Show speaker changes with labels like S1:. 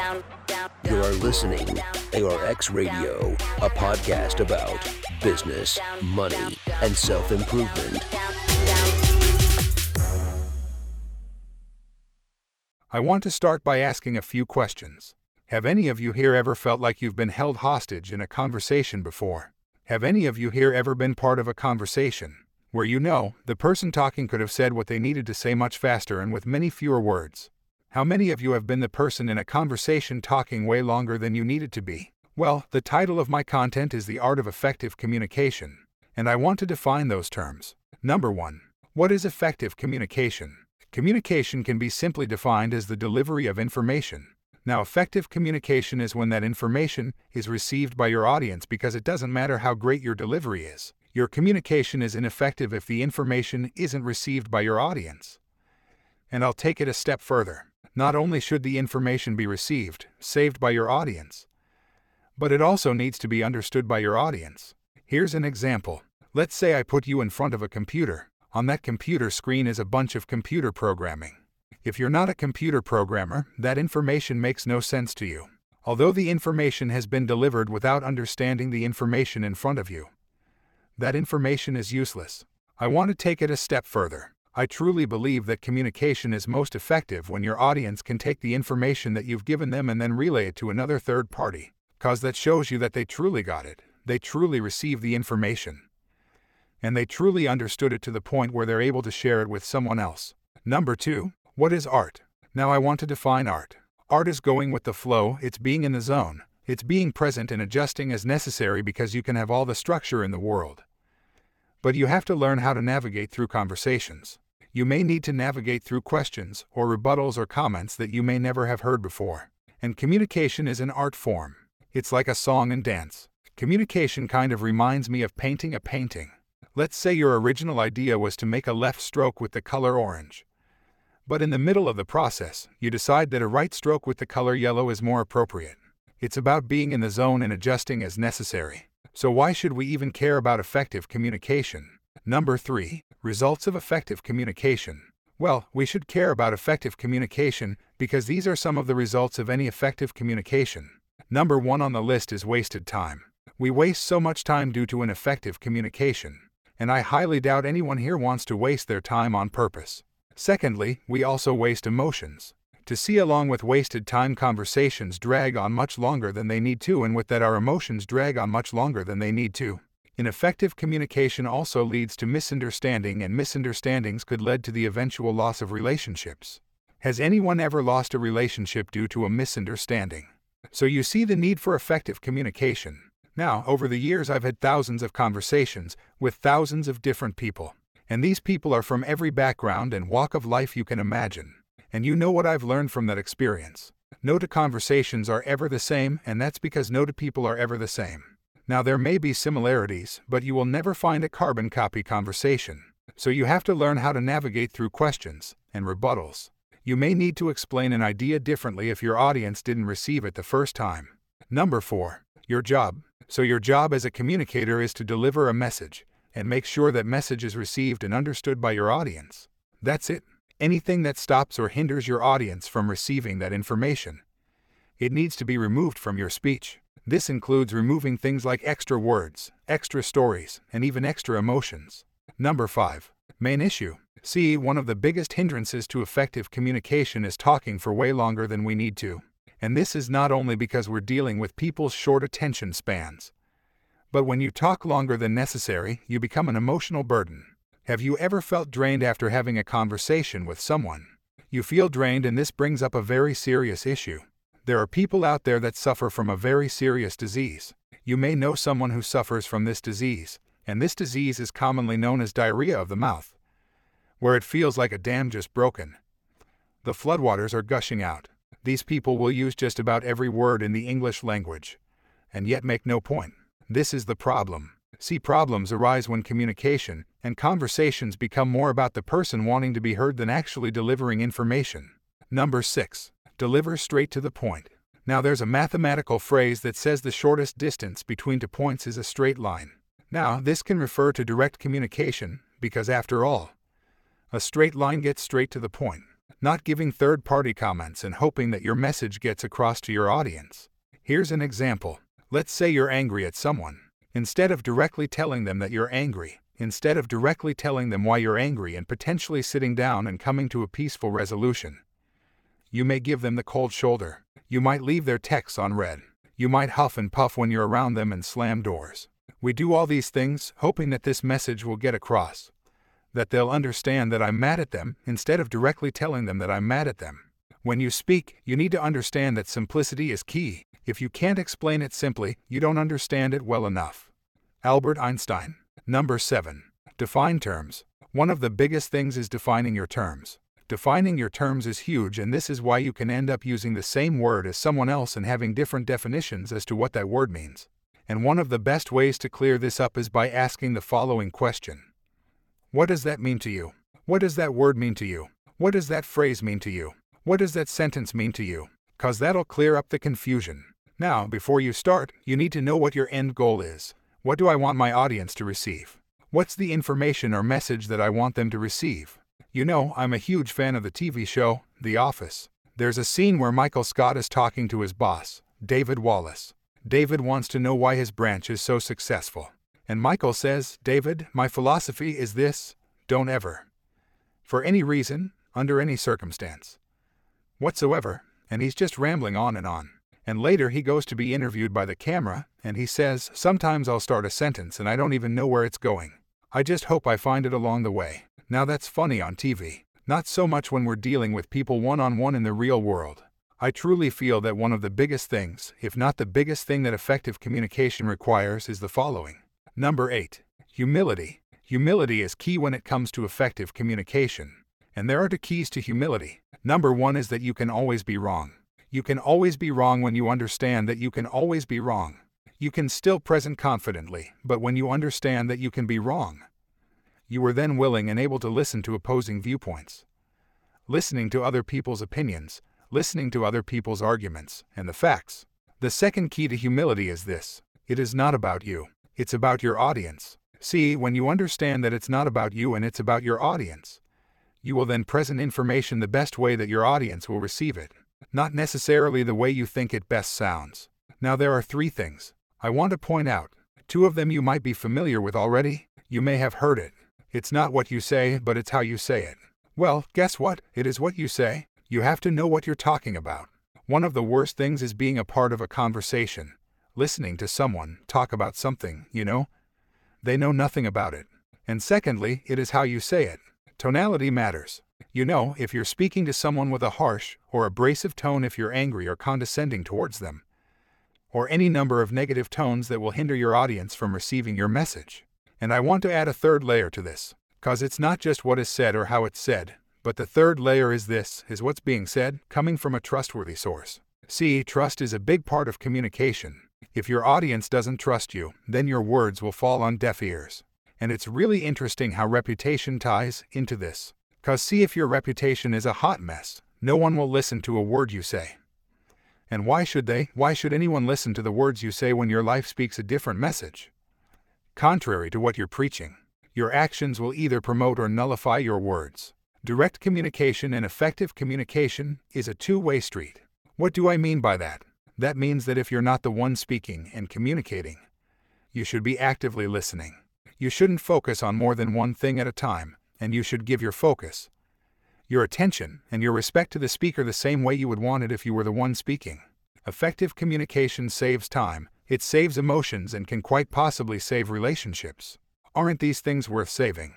S1: You are listening to ARX Radio, a podcast about business, money, and self improvement.
S2: I want to start by asking a few questions. Have any of you here ever felt like you've been held hostage in a conversation before? Have any of you here ever been part of a conversation where you know the person talking could have said what they needed to say much faster and with many fewer words? How many of you have been the person in a conversation talking way longer than you needed to be? Well, the title of my content is The Art of Effective Communication, and I want to define those terms. Number one, what is effective communication? Communication can be simply defined as the delivery of information. Now, effective communication is when that information is received by your audience because it doesn't matter how great your delivery is. Your communication is ineffective if the information isn't received by your audience. And I'll take it a step further. Not only should the information be received, saved by your audience, but it also needs to be understood by your audience. Here's an example. Let's say I put you in front of a computer. On that computer screen is a bunch of computer programming. If you're not a computer programmer, that information makes no sense to you. Although the information has been delivered without understanding the information in front of you, that information is useless. I want to take it a step further. I truly believe that communication is most effective when your audience can take the information that you've given them and then relay it to another third party, cause that shows you that they truly got it, they truly received the information, and they truly understood it to the point where they're able to share it with someone else. Number two, what is art? Now I want to define art. Art is going with the flow, it's being in the zone, it's being present and adjusting as necessary because you can have all the structure in the world. But you have to learn how to navigate through conversations. You may need to navigate through questions or rebuttals or comments that you may never have heard before. And communication is an art form. It's like a song and dance. Communication kind of reminds me of painting a painting. Let's say your original idea was to make a left stroke with the color orange. But in the middle of the process, you decide that a right stroke with the color yellow is more appropriate. It's about being in the zone and adjusting as necessary. So, why should we even care about effective communication? Number 3. Results of effective communication. Well, we should care about effective communication because these are some of the results of any effective communication. Number 1 on the list is wasted time. We waste so much time due to ineffective communication, and I highly doubt anyone here wants to waste their time on purpose. Secondly, we also waste emotions to see along with wasted time conversations drag on much longer than they need to and with that our emotions drag on much longer than they need to. Ineffective communication also leads to misunderstanding and misunderstandings could lead to the eventual loss of relationships. Has anyone ever lost a relationship due to a misunderstanding? So you see the need for effective communication. Now, over the years I've had thousands of conversations with thousands of different people. And these people are from every background and walk of life you can imagine. And you know what I've learned from that experience. No to conversations are ever the same, and that's because no to people are ever the same. Now, there may be similarities, but you will never find a carbon copy conversation. So you have to learn how to navigate through questions and rebuttals. You may need to explain an idea differently if your audience didn't receive it the first time. Number 4. Your job. So, your job as a communicator is to deliver a message and make sure that message is received and understood by your audience. That's it anything that stops or hinders your audience from receiving that information. It needs to be removed from your speech. This includes removing things like extra words, extra stories, and even extra emotions. Number 5. Main issue. See, one of the biggest hindrances to effective communication is talking for way longer than we need to. And this is not only because we're dealing with people's short attention spans. But when you talk longer than necessary, you become an emotional burden. Have you ever felt drained after having a conversation with someone? You feel drained, and this brings up a very serious issue. There are people out there that suffer from a very serious disease. You may know someone who suffers from this disease, and this disease is commonly known as diarrhea of the mouth, where it feels like a dam just broken. The floodwaters are gushing out. These people will use just about every word in the English language, and yet make no point. This is the problem. See, problems arise when communication and conversations become more about the person wanting to be heard than actually delivering information. Number 6. Deliver straight to the point. Now, there's a mathematical phrase that says the shortest distance between two points is a straight line. Now, this can refer to direct communication, because after all, a straight line gets straight to the point. not giving third party comments and hoping that your message gets across to your audience. Here's an example. Let's say you're angry at someone. Instead of directly telling them that you're angry, instead of directly telling them why you're angry and potentially sitting down and coming to a peaceful resolution, you may give them the cold shoulder. You might leave their texts unread. You might huff and puff when you're around them and slam doors. We do all these things hoping that this message will get across, that they'll understand that I'm mad at them instead of directly telling them that I'm mad at them. When you speak, you need to understand that simplicity is key. If you can't explain it simply, you don't understand it well enough. Albert Einstein. Number 7. Define terms. One of the biggest things is defining your terms. Defining your terms is huge, and this is why you can end up using the same word as someone else and having different definitions as to what that word means. And one of the best ways to clear this up is by asking the following question What does that mean to you? What does that word mean to you? What does that phrase mean to you? What does that sentence mean to you? Cause that'll clear up the confusion. Now, before you start, you need to know what your end goal is. What do I want my audience to receive? What's the information or message that I want them to receive? You know, I'm a huge fan of the TV show, The Office. There's a scene where Michael Scott is talking to his boss, David Wallace. David wants to know why his branch is so successful. And Michael says, David, my philosophy is this don't ever, for any reason, under any circumstance, whatsoever, and he's just rambling on and on. And later he goes to be interviewed by the camera, and he says, Sometimes I'll start a sentence and I don't even know where it's going. I just hope I find it along the way. Now that's funny on TV. Not so much when we're dealing with people one on one in the real world. I truly feel that one of the biggest things, if not the biggest thing that effective communication requires, is the following. Number 8. Humility. Humility is key when it comes to effective communication. And there are two keys to humility. Number one is that you can always be wrong. You can always be wrong when you understand that you can always be wrong. You can still present confidently, but when you understand that you can be wrong, you are then willing and able to listen to opposing viewpoints. Listening to other people's opinions, listening to other people's arguments, and the facts. The second key to humility is this it is not about you, it's about your audience. See, when you understand that it's not about you and it's about your audience, you will then present information the best way that your audience will receive it, not necessarily the way you think it best sounds. Now, there are three things I want to point out. Two of them you might be familiar with already. You may have heard it. It's not what you say, but it's how you say it. Well, guess what? It is what you say. You have to know what you're talking about. One of the worst things is being a part of a conversation, listening to someone talk about something, you know? They know nothing about it. And secondly, it is how you say it. Tonality matters. You know, if you're speaking to someone with a harsh or abrasive tone if you're angry or condescending towards them, or any number of negative tones that will hinder your audience from receiving your message. And I want to add a third layer to this, cause it's not just what is said or how it's said, but the third layer is this, is what's being said coming from a trustworthy source. See, trust is a big part of communication. If your audience doesn't trust you, then your words will fall on deaf ears. And it's really interesting how reputation ties into this. Cause see if your reputation is a hot mess, no one will listen to a word you say. And why should they? Why should anyone listen to the words you say when your life speaks a different message? Contrary to what you're preaching, your actions will either promote or nullify your words. Direct communication and effective communication is a two way street. What do I mean by that? That means that if you're not the one speaking and communicating, you should be actively listening. You shouldn't focus on more than one thing at a time, and you should give your focus, your attention, and your respect to the speaker the same way you would want it if you were the one speaking. Effective communication saves time, it saves emotions and can quite possibly save relationships. Aren't these things worth saving?